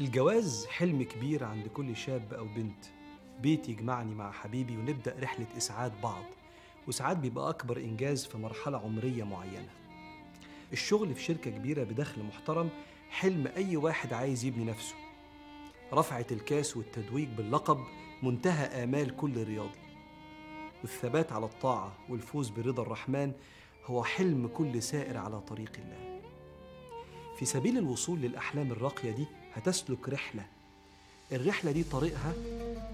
الجواز حلم كبير عند كل شاب أو بنت. بيت يجمعني مع حبيبي ونبدأ رحلة إسعاد بعض وساعات بيبقى أكبر إنجاز في مرحلة عمرية معينة. الشغل في شركة كبيرة بدخل محترم حلم أي واحد عايز يبني نفسه. رفعة الكاس والتدويج باللقب منتهى آمال كل رياضي. والثبات على الطاعة والفوز برضا الرحمن هو حلم كل سائر على طريق الله. في سبيل الوصول للأحلام الراقية دي هتسلك رحلة. الرحلة دي طريقها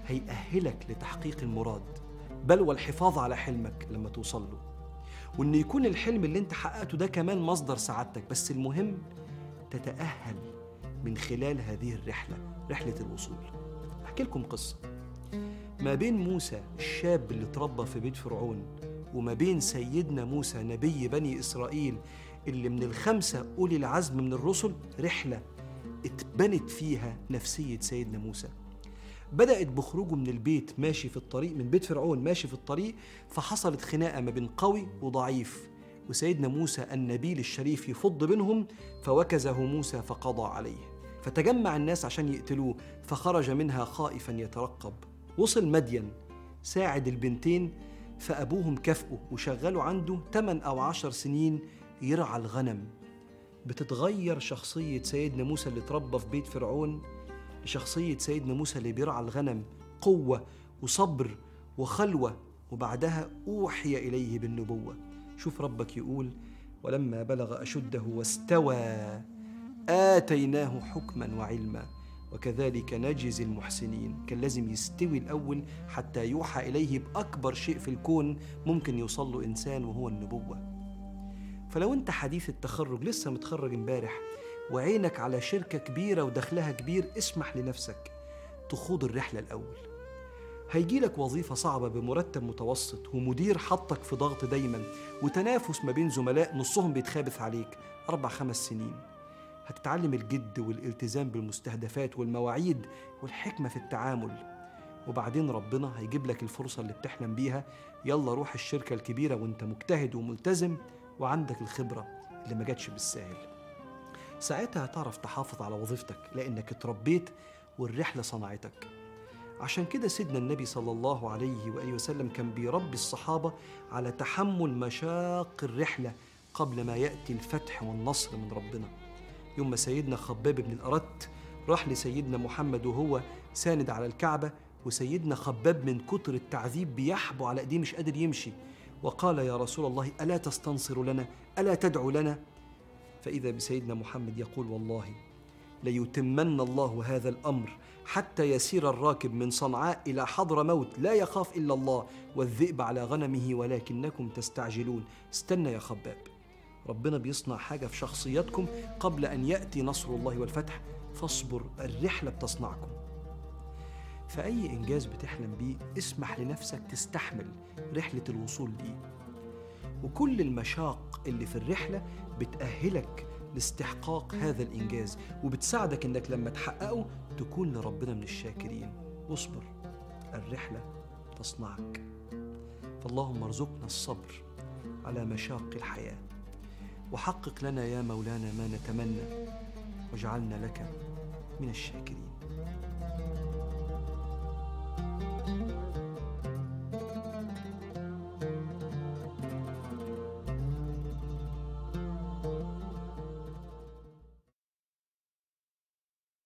هيأهلك لتحقيق المراد بل والحفاظ على حلمك لما توصل له. وإن يكون الحلم اللي أنت حققته ده كمان مصدر سعادتك بس المهم تتأهل من خلال هذه الرحلة رحلة الوصول. أحكي لكم قصة. ما بين موسى الشاب اللي اتربى في بيت فرعون وما بين سيدنا موسى نبي بني إسرائيل اللي من الخمسة أولي العزم من الرسل رحلة اتبنت فيها نفسية سيدنا موسى. بدأت بخروجه من البيت ماشي في الطريق من بيت فرعون ماشي في الطريق فحصلت خناقة ما بين قوي وضعيف. وسيدنا موسى النبيل الشريف يفض بينهم فوكزه موسى فقضى عليه. فتجمع الناس عشان يقتلوه فخرج منها خائفا يترقب. وصل مدين ساعد البنتين فأبوهم كافئه وشغلوا عنده 8 أو 10 سنين يرعى الغنم. بتتغير شخصية سيدنا موسى اللي اتربى في بيت فرعون لشخصية سيدنا موسى اللي بيرعى الغنم قوة وصبر وخلوة وبعدها أوحي إليه بالنبوة. شوف ربك يقول ولما بلغ أشده واستوى آتيناه حكما وعلما وكذلك نجزي المحسنين. كان لازم يستوي الأول حتى يوحى إليه بأكبر شيء في الكون ممكن يوصل له إنسان وهو النبوة. فلو أنت حديث التخرج لسه متخرج امبارح وعينك على شركة كبيرة ودخلها كبير اسمح لنفسك تخوض الرحلة الأول. هيجيلك وظيفة صعبة بمرتب متوسط ومدير حطك في ضغط دايما وتنافس ما بين زملاء نصهم بيتخابث عليك أربع خمس سنين. هتتعلم الجد والالتزام بالمستهدفات والمواعيد والحكمة في التعامل. وبعدين ربنا هيجيب لك الفرصة اللي بتحلم بيها. يلا روح الشركة الكبيرة وانت مجتهد وملتزم. وعندك الخبرة اللي ما جاتش بالساهل. ساعتها هتعرف تحافظ على وظيفتك لأنك اتربيت والرحلة صنعتك. عشان كده سيدنا النبي صلى الله عليه وآله وسلم كان بيربي الصحابة على تحمل مشاق الرحلة قبل ما يأتي الفتح والنصر من ربنا. يوم ما سيدنا خباب بن الأرت راح لسيدنا محمد وهو ساند على الكعبة وسيدنا خباب من كتر التعذيب بيحبو على إيديه مش قادر يمشي. وقال يا رسول الله ألا تستنصر لنا؟ ألا تدعو لنا؟ فإذا بسيدنا محمد يقول والله ليتمن الله هذا الأمر حتى يسير الراكب من صنعاء إلى حضر موت لا يخاف إلا الله والذئب على غنمه ولكنكم تستعجلون. استنى يا خباب ربنا بيصنع حاجة في شخصياتكم قبل أن يأتي نصر الله والفتح فاصبر الرحلة بتصنعكم. فأي إنجاز بتحلم بيه اسمح لنفسك تستحمل رحلة الوصول ليه. وكل المشاق اللي في الرحلة بتأهلك لاستحقاق هذا الإنجاز وبتساعدك إنك لما تحققه تكون لربنا من الشاكرين. واصبر الرحلة تصنعك. فاللهم ارزقنا الصبر على مشاق الحياة. وحقق لنا يا مولانا ما نتمنى واجعلنا لك من الشاكرين.